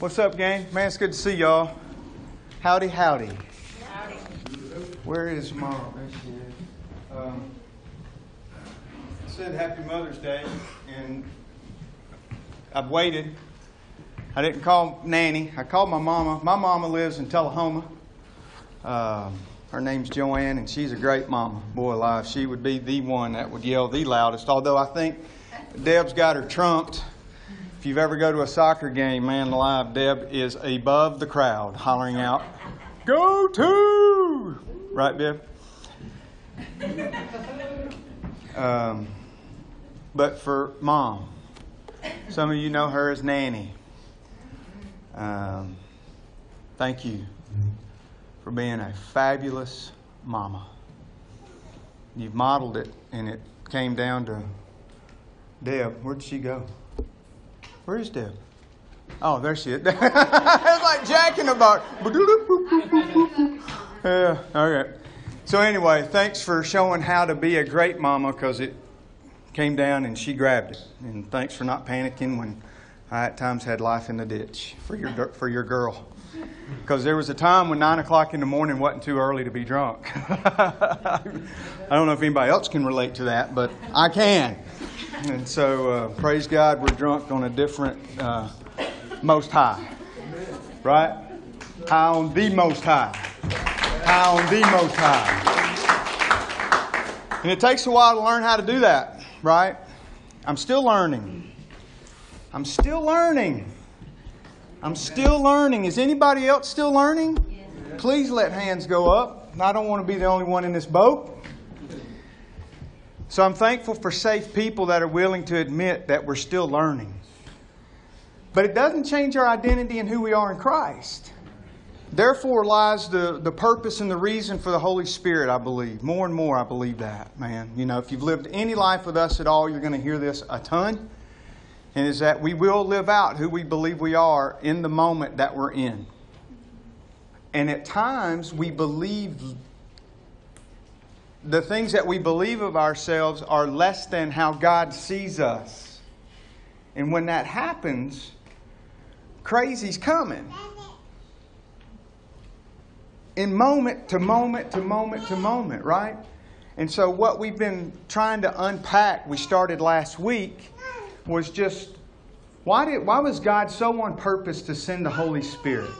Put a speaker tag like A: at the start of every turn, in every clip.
A: What's up, gang? Man, it's good to see y'all. Howdy, howdy.
B: Howdy.
A: Where is mom? There she is. Um, I said Happy Mother's Day, and I've waited. I didn't call Nanny. I called my mama. My mama lives in Tullahoma. Um, her name's Joanne, and she's a great mama. Boy alive, she would be the one that would yell the loudest. Although I think Deb's got her trumped. If you've ever go to a soccer game, man alive, Deb is above the crowd, hollering out, "Go to!" Right, Deb? Um, but for mom, some of you know her as Nanny. Um, thank you for being a fabulous mama. You've modeled it, and it came down to Deb. Where'd she go? Where is Deb? Oh, there she is. it's like Jack in the box. yeah, okay. So, anyway, thanks for showing how to be a great mama because it came down and she grabbed it. And thanks for not panicking when I at times had life in the ditch for your, for your girl. Because there was a time when 9 o'clock in the morning wasn't too early to be drunk. I don't know if anybody else can relate to that, but I can. And so, uh, praise God, we're drunk on a different uh, most high. Right? High on the most high. High on the most high. And it takes a while to learn how to do that, right? I'm still learning. I'm still learning. I'm still learning. Is anybody else still learning? Please let hands go up. I don't want to be the only one in this boat. So I'm thankful for safe people that are willing to admit that we're still learning. But it doesn't change our identity and who we are in Christ. Therefore lies the, the purpose and the reason for the Holy Spirit, I believe. More and more, I believe that, man. You know, if you've lived any life with us at all, you're going to hear this a ton. And is that we will live out who we believe we are in the moment that we're in. And at times, we believe the things that we believe of ourselves are less than how God sees us. And when that happens, crazy's coming. In moment to moment to moment to moment, right? And so, what we've been trying to unpack, we started last week, was just why, did, why was God so on purpose to send the Holy Spirit?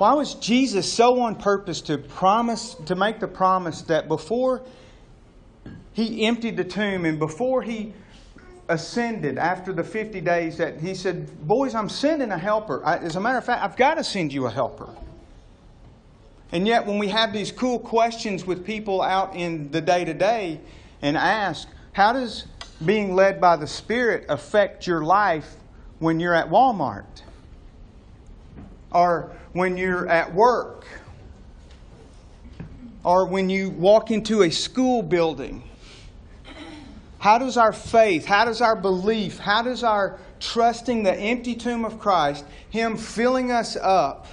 A: Why was Jesus so on purpose to promise to make the promise that before he emptied the tomb and before he ascended after the 50 days that he said, "Boys, I'm sending a helper. I, as a matter of fact, I've got to send you a helper." And yet when we have these cool questions with people out in the day to day and ask, "How does being led by the Spirit affect your life when you're at Walmart?" Or when you're at work, or when you walk into a school building? How does our faith, how does our belief, how does our trusting the empty tomb of Christ, Him filling us up,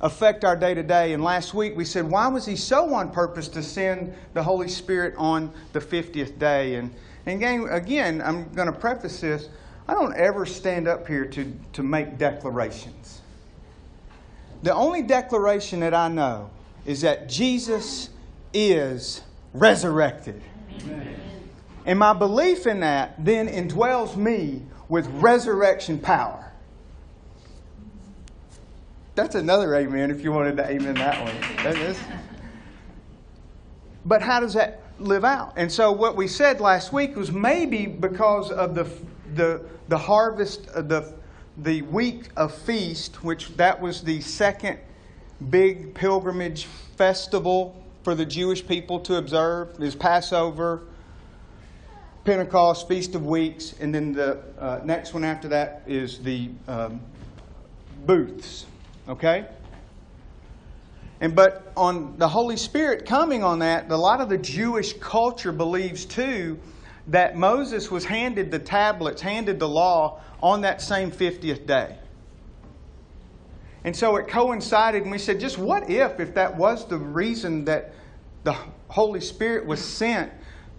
A: affect our day to day? And last week we said, why was He so on purpose to send the Holy Spirit on the 50th day? And, and again, again I'm going to preface this I don't ever stand up here to, to make declarations. The only declaration that I know is that Jesus is resurrected. Amen. And my belief in that then indwells me with resurrection power. That's another amen if you wanted to amen that one. But how does that live out? And so what we said last week was maybe because of the the the harvest uh, the the week of feast, which that was the second big pilgrimage festival for the Jewish people to observe, is Passover, Pentecost, Feast of Weeks, and then the uh, next one after that is the um, booths. Okay? And but on the Holy Spirit coming on that, a lot of the Jewish culture believes too that Moses was handed the tablets, handed the law on that same 50th day. And so it coincided, and we said, just what if, if that was the reason that the Holy Spirit was sent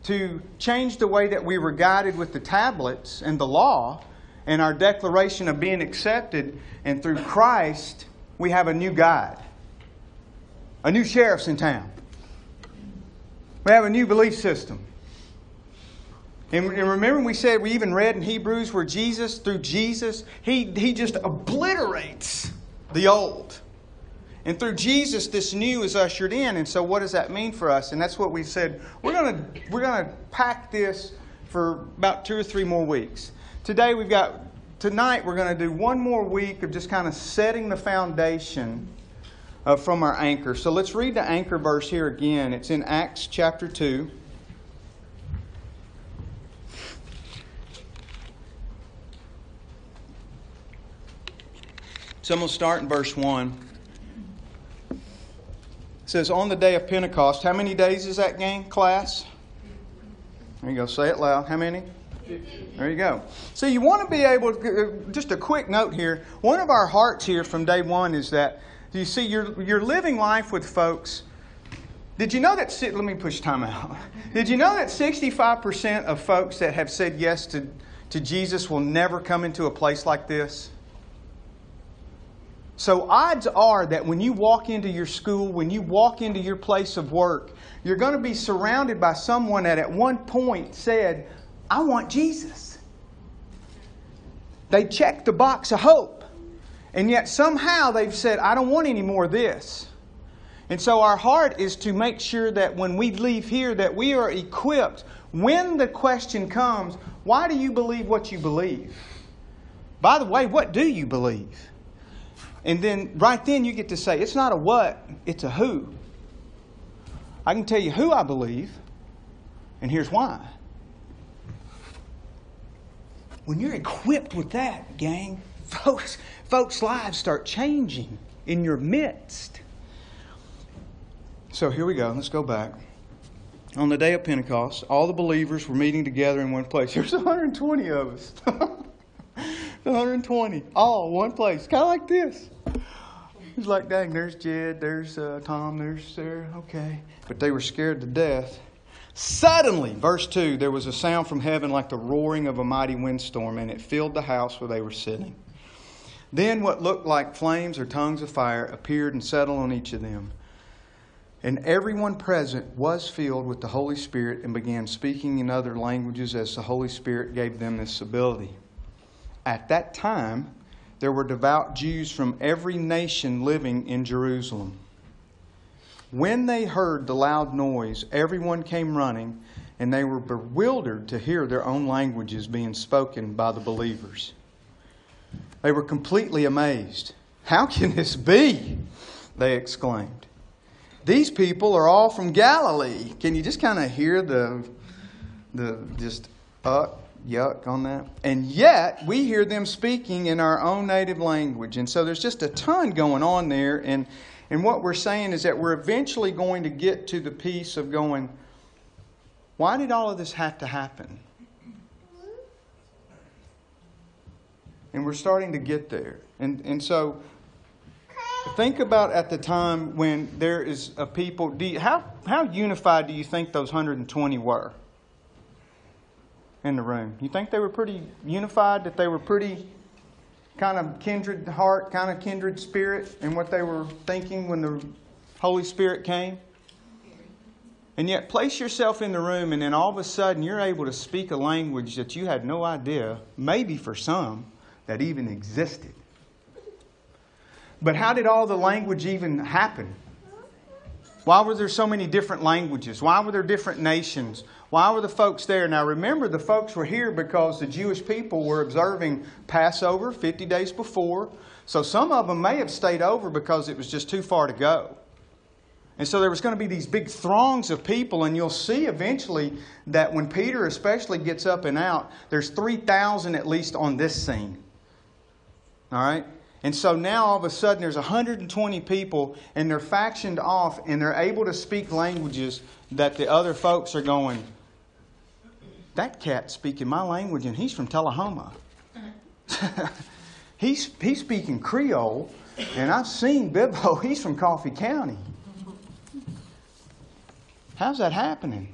A: to change the way that we were guided with the tablets and the law, and our declaration of being accepted, and through Christ, we have a new guide, a new sheriff's in town. We have a new belief system. And, remember, we said we even read in Hebrews where Jesus, through Jesus, he, he just obliterates the old. And through Jesus, this new is ushered in. And so, what does that mean for us? And that's what we said. We're going we're to pack this for about two or three more weeks. Today, we've got tonight. We're going to do one more week of just kind of setting the foundation uh, from our anchor. So let's read the anchor verse here again. It's in Acts chapter two. So I'm going to start in verse 1. It says, On the day of Pentecost, how many days is that, gang, class? There you go. Say it loud. How many? There you go. So you want to be able to, uh, just a quick note here. One of our hearts here from day one is that, you see, you're, you're living life with folks. Did you know that, let me push time out. Did you know that 65% of folks that have said yes to, to Jesus will never come into a place like this? So, odds are that when you walk into your school, when you walk into your place of work, you're going to be surrounded by someone that at one point said, I want Jesus. They checked the box of hope. And yet somehow they've said, I don't want any more of this. And so our heart is to make sure that when we leave here that we are equipped when the question comes, why do you believe what you believe? By the way, what do you believe? And then right then you get to say, it's not a what, it's a who. I can tell you who I believe, and here's why. When you're equipped with that, gang, folks, folks' lives start changing in your midst. So here we go. Let's go back. On the day of Pentecost, all the believers were meeting together in one place. There's 120 of us. 120, all one place, kind of like this. He's like, dang, there's Jed, there's uh, Tom, there's Sarah, okay. But they were scared to death. Suddenly, verse 2, there was a sound from heaven like the roaring of a mighty windstorm, and it filled the house where they were sitting. Then what looked like flames or tongues of fire appeared and settled on each of them. And everyone present was filled with the Holy Spirit and began speaking in other languages as the Holy Spirit gave them this ability. At that time, there were devout Jews from every nation living in Jerusalem. When they heard the loud noise, everyone came running, and they were bewildered to hear their own languages being spoken by the believers. They were completely amazed. How can this be? They exclaimed. These people are all from Galilee. Can you just kind of hear the, the just uh, yuck on that. And yet, we hear them speaking in our own native language. And so there's just a ton going on there. And, and what we're saying is that we're eventually going to get to the piece of going, why did all of this have to happen? And we're starting to get there. And, and so think about at the time when there is a people, do you, how, how unified do you think those 120 were? In the room? You think they were pretty unified, that they were pretty kind of kindred heart, kind of kindred spirit in what they were thinking when the Holy Spirit came? And yet, place yourself in the room, and then all of a sudden, you're able to speak a language that you had no idea, maybe for some, that even existed. But how did all the language even happen? Why were there so many different languages? Why were there different nations? Why were the folks there? Now remember, the folks were here because the Jewish people were observing Passover 50 days before. So some of them may have stayed over because it was just too far to go. And so there was going to be these big throngs of people, and you'll see eventually that when Peter especially gets up and out, there's 3,000 at least on this scene. All right? And so now all of a sudden there's 120 people, and they're factioned off, and they're able to speak languages that the other folks are going, that cat's speaking my language and he's from Tullahoma. he's, he's speaking Creole, and I've seen Bivo, he's from Coffee County. How's that happening?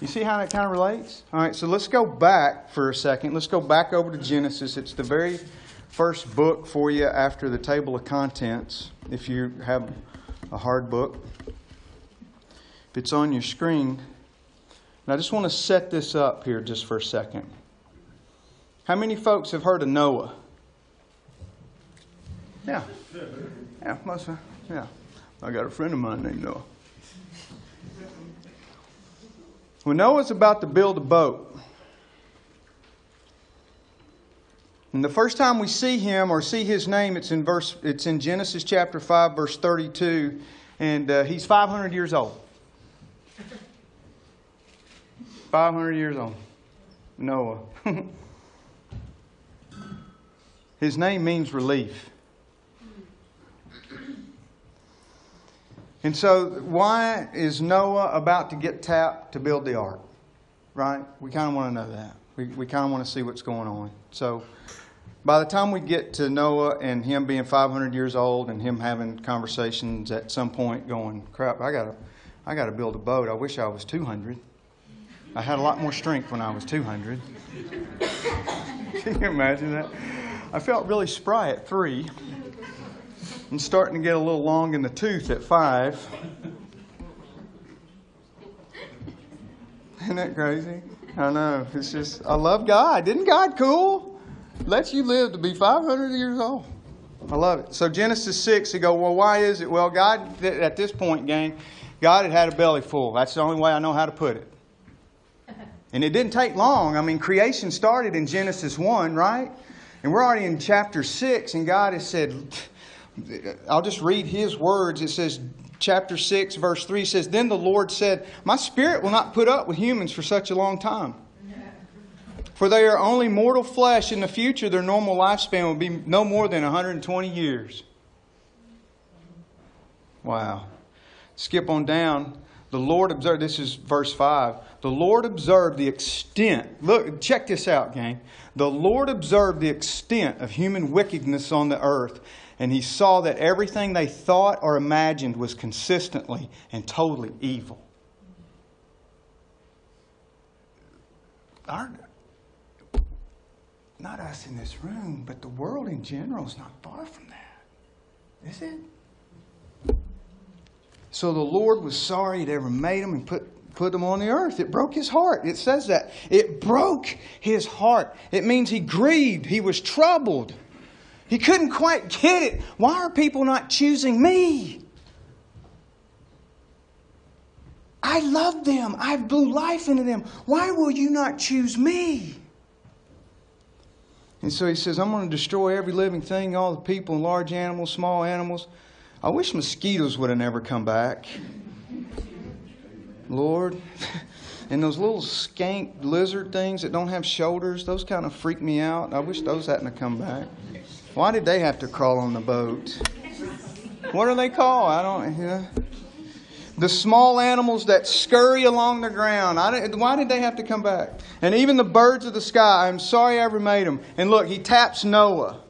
A: You see how that kind of relates? All right, so let's go back for a second. Let's go back over to Genesis. It's the very first book for you after the table of contents, if you have a hard book. If it's on your screen. And I just want to set this up here just for a second. How many folks have heard of Noah? Yeah. Yeah, most of Yeah. I got a friend of mine named Noah. When Noah's about to build a boat, and the first time we see him or see his name, it's in verse, it's in Genesis chapter five, verse thirty-two, and uh, he's five hundred years old. Five hundred years old, Noah. his name means relief. And so, why is Noah about to get tapped to build the ark? Right? We kind of want to know that. We, we kind of want to see what's going on. So, by the time we get to Noah and him being 500 years old and him having conversations at some point going, crap, I got to I got to build a boat. I wish I was 200. I had a lot more strength when I was 200. Can you imagine that? I felt really spry at three. I'm starting to get a little long in the tooth at five. Isn't that crazy? I know. It's just, I love God. Isn't God cool? Lets you live to be 500 years old. I love it. So Genesis 6, you go, well, why is it? Well, God, at this point, gang, God had had a belly full. That's the only way I know how to put it. And it didn't take long. I mean, creation started in Genesis 1, right? And we're already in chapter 6, and God has said, I'll just read his words. It says, chapter 6, verse 3 says, Then the Lord said, My spirit will not put up with humans for such a long time. For they are only mortal flesh. In the future, their normal lifespan will be no more than 120 years. Wow. Skip on down. The Lord observed, this is verse 5. The Lord observed the extent, look, check this out, gang. The Lord observed the extent of human wickedness on the earth and he saw that everything they thought or imagined was consistently and totally evil. Our, not us in this room, but the world in general is not far from that, is it? So the Lord was sorry He'd ever made them and put, put them on the earth. It broke His heart. It says that. It broke His heart. It means He grieved, He was troubled. He couldn't quite get it. Why are people not choosing me? I love them. I blew life into them. Why will you not choose me? And so he says, I'm going to destroy every living thing, all the people, large animals, small animals. I wish mosquitoes would have never come back. Lord. And those little skink lizard things that don't have shoulders, those kind of freak me out. I wish those hadn't have come back. Why did they have to crawl on the boat? What are they called? I don't. You. The small animals that scurry along the ground. I don't. why did they have to come back? And even the birds of the sky. I'm sorry I ever made them. And look, he taps Noah.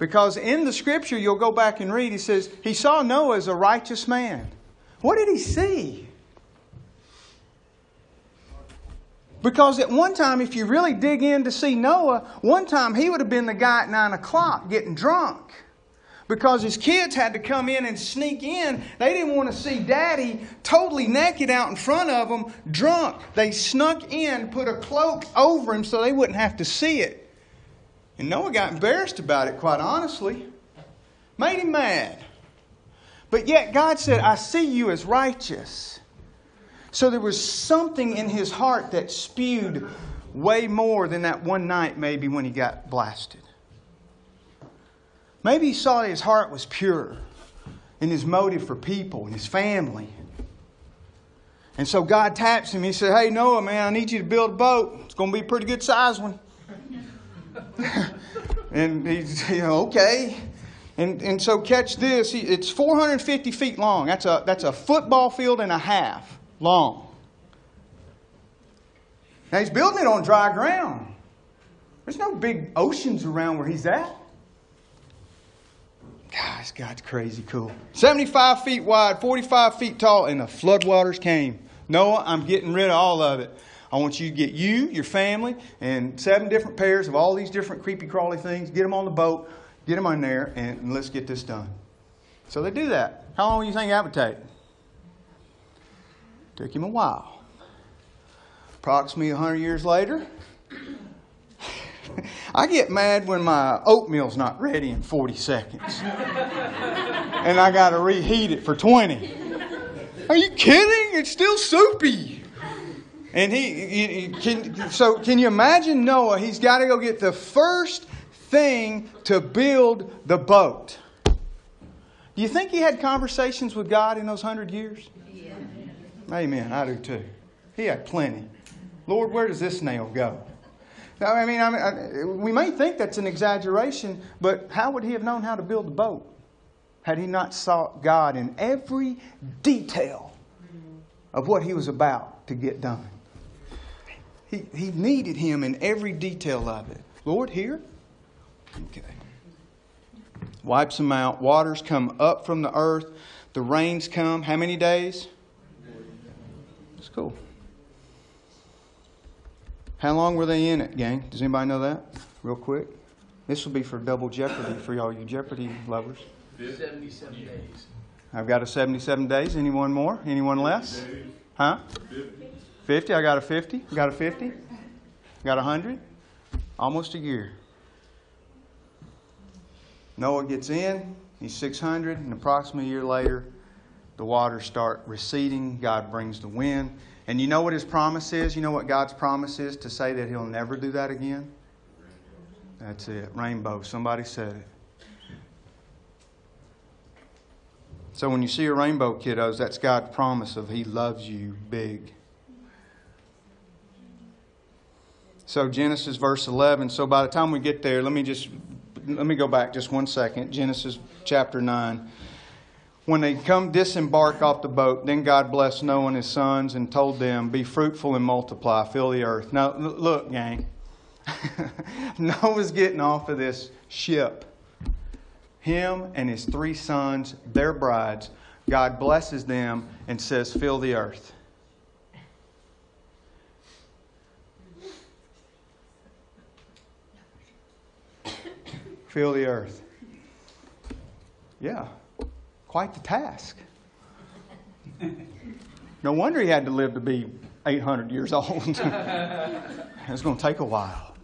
A: Because in the scripture, you'll go back and read, he says, he saw Noah as a righteous man. What did he see? Because at one time, if you really dig in to see Noah, one time he would have been the guy at 9 o'clock getting drunk. Because his kids had to come in and sneak in. They didn't want to see daddy totally naked out in front of them, drunk. They snuck in, put a cloak over him so they wouldn't have to see it. And Noah got embarrassed about it, quite honestly. Made him mad. But yet God said, I see you as righteous. So there was something in his heart that spewed way more than that one night, maybe, when he got blasted. Maybe he saw that his heart was pure in his motive for people and his family. And so God taps him. He said, Hey, Noah, man, I need you to build a boat. It's going to be a pretty good sized one. and he's, you know, okay. And, and so catch this. It's 450 feet long. That's a, that's a football field and a half long. Now he's building it on dry ground. There's no big oceans around where he's at. Gosh, God's crazy cool. 75 feet wide, 45 feet tall, and the floodwaters came. Noah, I'm getting rid of all of it. I want you to get you, your family, and seven different pairs of all these different creepy crawly things. Get them on the boat, get them on there, and let's get this done. So they do that. How long do you think that would take? Took him a while. Approximately 100 years later, I get mad when my oatmeal's not ready in 40 seconds. and I got to reheat it for 20. Are you kidding? It's still soupy. And he, he, he can, so can you imagine Noah? He's got to go get the first thing to build the boat. Do you think he had conversations with God in those hundred years? Yeah. Amen. I do too. He had plenty. Lord, where does this nail go? Now, I mean, I mean I, we may think that's an exaggeration, but how would he have known how to build a boat had he not sought God in every detail of what he was about to get done? He, he needed him in every detail of it. Lord, here? Okay. Wipes them out. Waters come up from the earth. The rains come. How many days? It's cool. How long were they in it, gang? Does anybody know that? Real quick. This will be for double jeopardy for y'all, you Jeopardy lovers.
B: 77 days.
A: I've got a 77 days. Anyone more? Anyone less? Huh? 50. I got a 50. Got a 50. Got a 100. Almost a year. Noah gets in. He's 600. And approximately a year later, the waters start receding. God brings the wind. And you know what his promise is? You know what God's promise is? To say that he'll never do that again? That's it. Rainbow. Somebody said it. So when you see a rainbow, kiddos, that's God's promise of He loves you big. So Genesis verse 11. So by the time we get there, let me just let me go back just one second. Genesis chapter 9. When they come disembark off the boat, then God blessed Noah and his sons and told them, Be fruitful and multiply, fill the earth. Now, look, gang. Noah's getting off of this ship. Him and his three sons, their brides, God blesses them and says, Fill the earth. Fill the earth. Yeah, quite the task. No wonder he had to live to be 800 years old. it's going to take a while.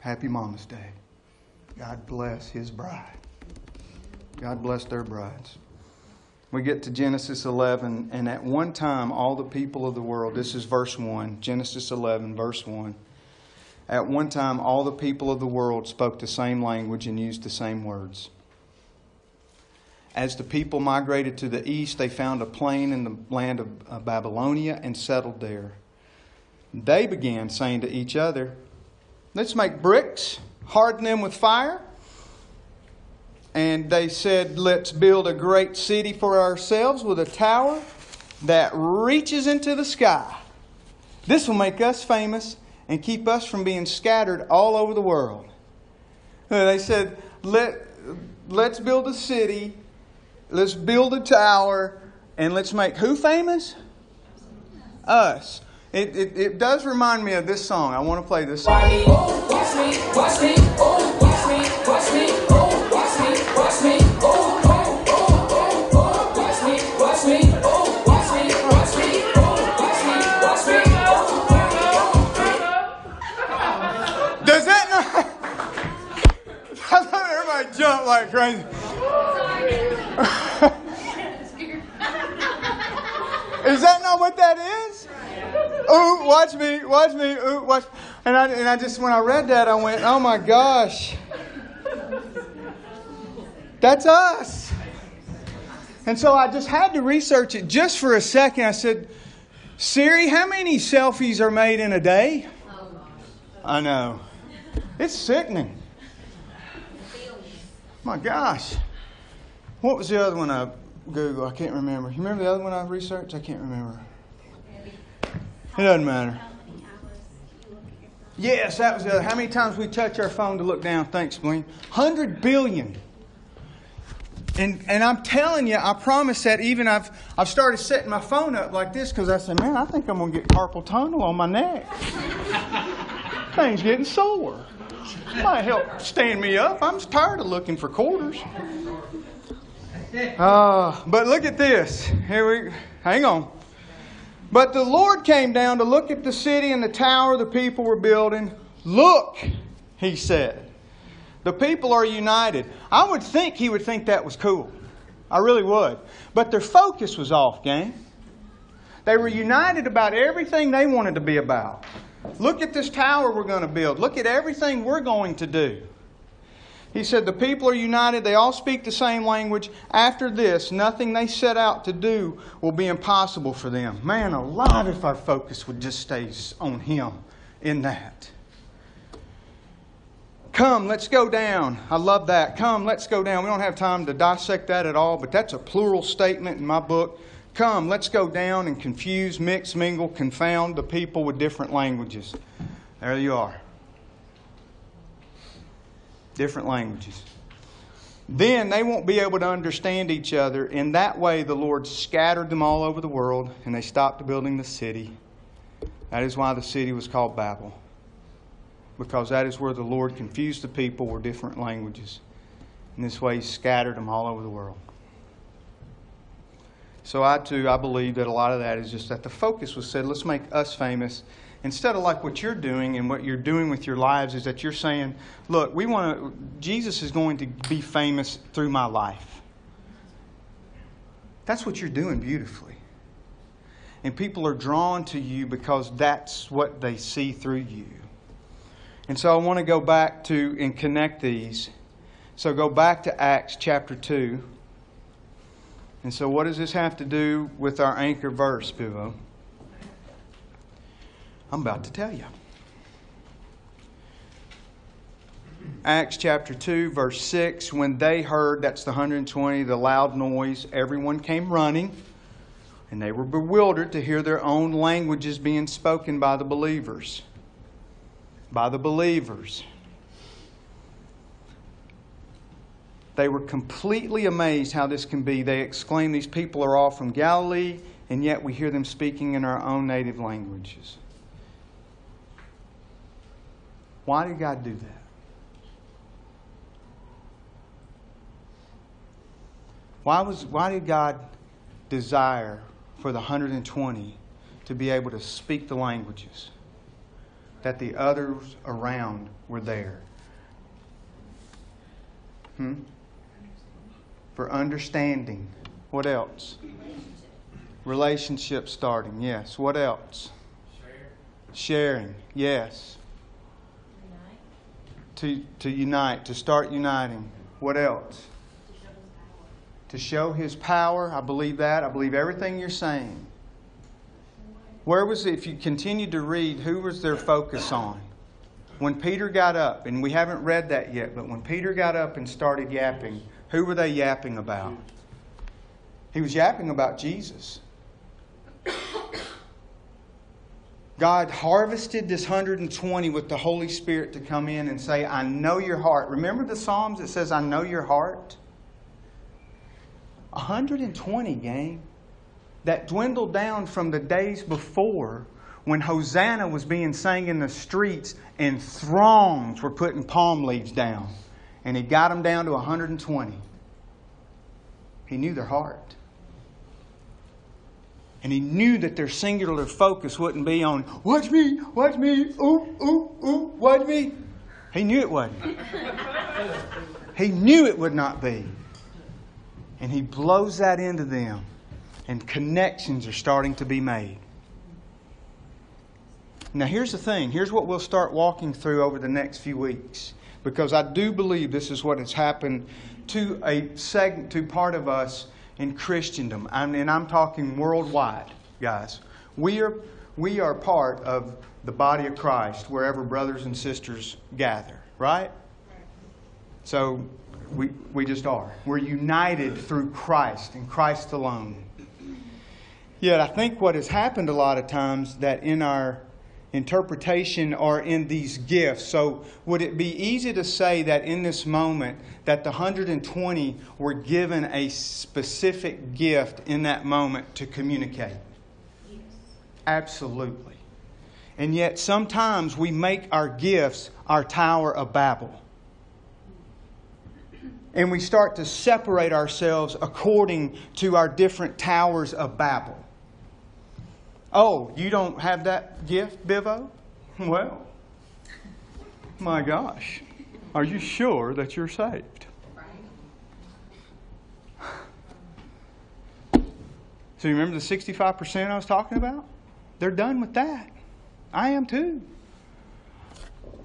A: Happy Mama's Day. God bless his bride. God bless their brides. We get to Genesis 11, and at one time, all the people of the world, this is verse 1, Genesis 11, verse 1. At one time, all the people of the world spoke the same language and used the same words. As the people migrated to the east, they found a plain in the land of Babylonia and settled there. They began saying to each other, Let's make bricks, harden them with fire. And they said, Let's build a great city for ourselves with a tower that reaches into the sky. This will make us famous and keep us from being scattered all over the world. Uh, they said, Let, let's build a city, let's build a tower, and let's make who famous? Us. It, it, it does remind me of this song. I want to play this song. Watch me, watch me, watch me, like crazy. is that not what that is? Ooh, watch me, watch me, ooh, watch. And I, and I just, when I read that, I went, oh my gosh. That's us. And so I just had to research it just for a second. I said, Siri, how many selfies are made in a day? Oh, I know. It's sickening. My gosh. What was the other one I Googled? I can't remember. You remember the other one I researched? I can't remember. It doesn't matter. Yes, that was the other. How many times we touch our phone to look down? Thanks, Blaine. 100 billion. And, and I'm telling you, I promise that even I've, I've started setting my phone up like this because I said, man, I think I'm going to get carpal tunnel on my neck. Thing's getting sore. Might help stand me up. I'm tired of looking for quarters. Uh, but look at this. Here we hang on. But the Lord came down to look at the city and the tower the people were building. Look, he said. The people are united. I would think he would think that was cool. I really would. But their focus was off, gang. They were united about everything they wanted to be about. Look at this tower we're going to build. Look at everything we're going to do. He said, The people are united. They all speak the same language. After this, nothing they set out to do will be impossible for them. Man, a lot if our focus would just stay on Him in that. Come, let's go down. I love that. Come, let's go down. We don't have time to dissect that at all, but that's a plural statement in my book. Come, let's go down and confuse, mix, mingle, confound the people with different languages. There you are. Different languages. Then they won't be able to understand each other. In that way, the Lord scattered them all over the world, and they stopped building the city. That is why the city was called Babel because that is where the Lord confused the people with different languages. In this way, He scattered them all over the world. So I too, I believe that a lot of that is just that the focus was said, let's make us famous. Instead of like what you're doing and what you're doing with your lives is that you're saying, look, we want to, Jesus is going to be famous through my life. That's what you're doing beautifully. And people are drawn to you because that's what they see through you. And so I want to go back to and connect these. So go back to Acts chapter 2. And so, what does this have to do with our anchor verse, Bivo? I'm about to tell you. Acts chapter 2, verse 6 When they heard, that's the 120, the loud noise, everyone came running, and they were bewildered to hear their own languages being spoken by the believers by the believers. They were completely amazed how this can be. They exclaimed, These people are all from Galilee, and yet we hear them speaking in our own native languages. Why did God do that? Why, was, why did God desire for the 120 to be able to speak the languages? that the others around were there. Hmm? For understanding. What else? Relationship starting. Yes. What else? Sharing. Yes. To, to unite, to start uniting. What else? To show his power. I believe that. I believe everything you're saying. Where was it, if you continued to read, who was their focus on? When Peter got up, and we haven't read that yet, but when Peter got up and started yapping, who were they yapping about? He was yapping about Jesus. God harvested this 120 with the Holy Spirit to come in and say, I know your heart. Remember the Psalms that says, I know your heart? 120, gang that dwindled down from the days before when Hosanna was being sang in the streets and throngs were putting palm leaves down. And he got them down to 120. He knew their heart. And he knew that their singular focus wouldn't be on, watch me, watch me, ooh, ooh, ooh, watch me. He knew it wasn't. he knew it would not be. And he blows that into them and connections are starting to be made. Now, here's the thing. Here's what we'll start walking through over the next few weeks, because I do believe this is what has happened to a segment, to part of us in Christendom, and I'm talking worldwide, guys. We are we are part of the body of Christ wherever brothers and sisters gather, right? So we we just are. We're united through Christ and Christ alone. Yet I think what has happened a lot of times that in our interpretation are in these gifts. So, would it be easy to say that in this moment that the 120 were given a specific gift in that moment to communicate? Yes. Absolutely. And yet, sometimes we make our gifts our Tower of Babel. And we start to separate ourselves according to our different towers of Babel. Oh, you don't have that gift, Bivo? Well, my gosh. Are you sure that you're saved? So, you remember the 65% I was talking about? They're done with that. I am too.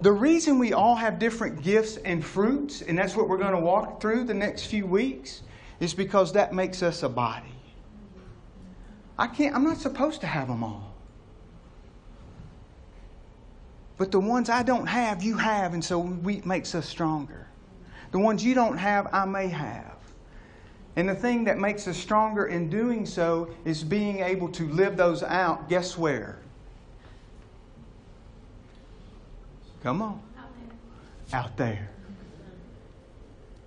A: The reason we all have different gifts and fruits, and that's what we're going to walk through the next few weeks, is because that makes us a body. I can't, I'm not supposed to have them all. But the ones I don't have, you have, and so we, makes us stronger. The ones you don't have, I may have. And the thing that makes us stronger in doing so is being able to live those out. Guess where? Come on. Out there.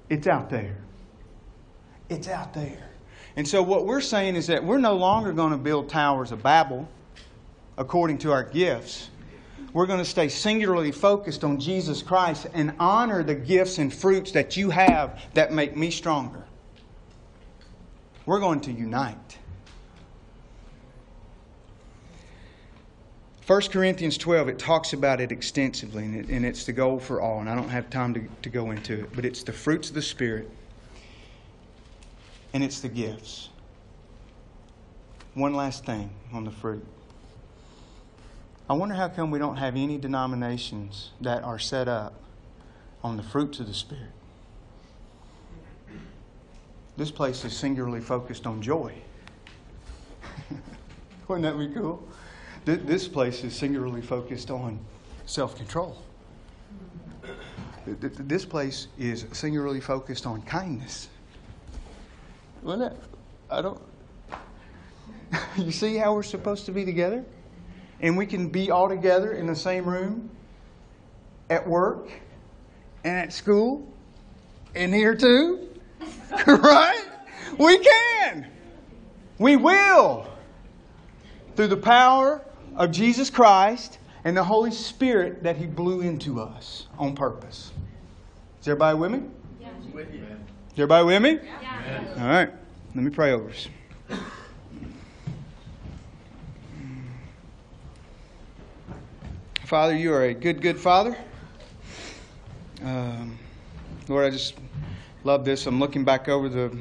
A: It's out there. It's out there. And so, what we're saying is that we're no longer going to build towers of Babel according to our gifts. We're going to stay singularly focused on Jesus Christ and honor the gifts and fruits that you have that make me stronger. We're going to unite. 1 Corinthians 12, it talks about it extensively, and, it, and, it's the goal for all, and I don't have time to, to go into it, but it's the fruits of the Spirit, and it's the gifts. One last thing on the fruit. I wonder how come we don't have any denominations that are set up on the fruits of the Spirit. This place is singularly focused on joy. Wouldn't that be cool? This place is singularly focused on self control. This place is singularly focused on kindness. Wouldn't it? I don't. You see how we're supposed to be together? And we can be all together in the same room, at work, and at school, and here too. right? We can. We will. Through the power of Jesus Christ and the Holy Spirit that He blew into us on purpose. Is everybody with me?
B: Yeah. With you.
A: Is everybody with me? Yeah. All right. Let me pray over us. Father, you are a good, good Father. Um, Lord, I just love this. I'm looking back over the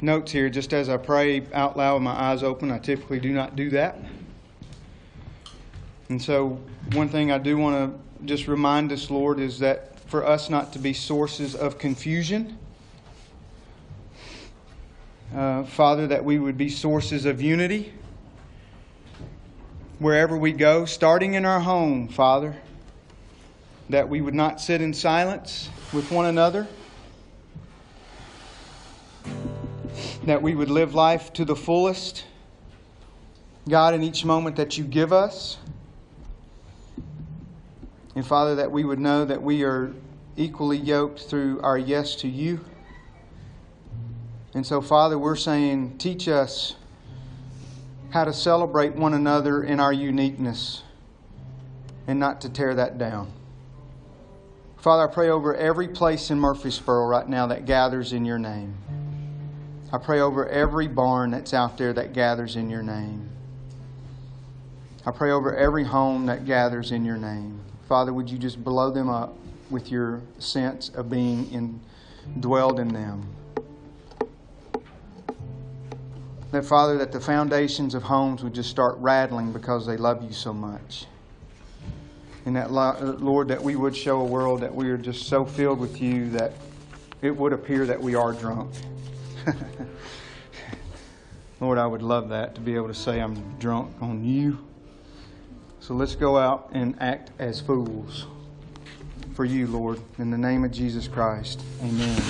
A: notes here just as I pray out loud with my eyes open. I typically do not do that. And so, one thing I do want to just remind us, Lord, is that for us not to be sources of confusion, uh, Father, that we would be sources of unity wherever we go, starting in our home, Father, that we would not sit in silence with one another that we would live life to the fullest. God, in each moment that you give us. And Father, that we would know that we are equally yoked through our yes to you. And so, Father, we're saying, teach us how to celebrate one another in our uniqueness and not to tear that down. Father, I pray over every place in Murfreesboro right now that gathers in your name. I pray over every barn that's out there that gathers in your name. I pray over every home that gathers in your name. Father, would you just blow them up with your sense of being in, dwelled in them? That, Father, that the foundations of homes would just start rattling because they love you so much. And that, uh, Lord, that we would show a world that we are just so filled with you that it would appear that we are drunk. Lord, I would love that to be able to say I'm drunk on you. So let's go out and act as fools for you, Lord. In the name of Jesus Christ, amen.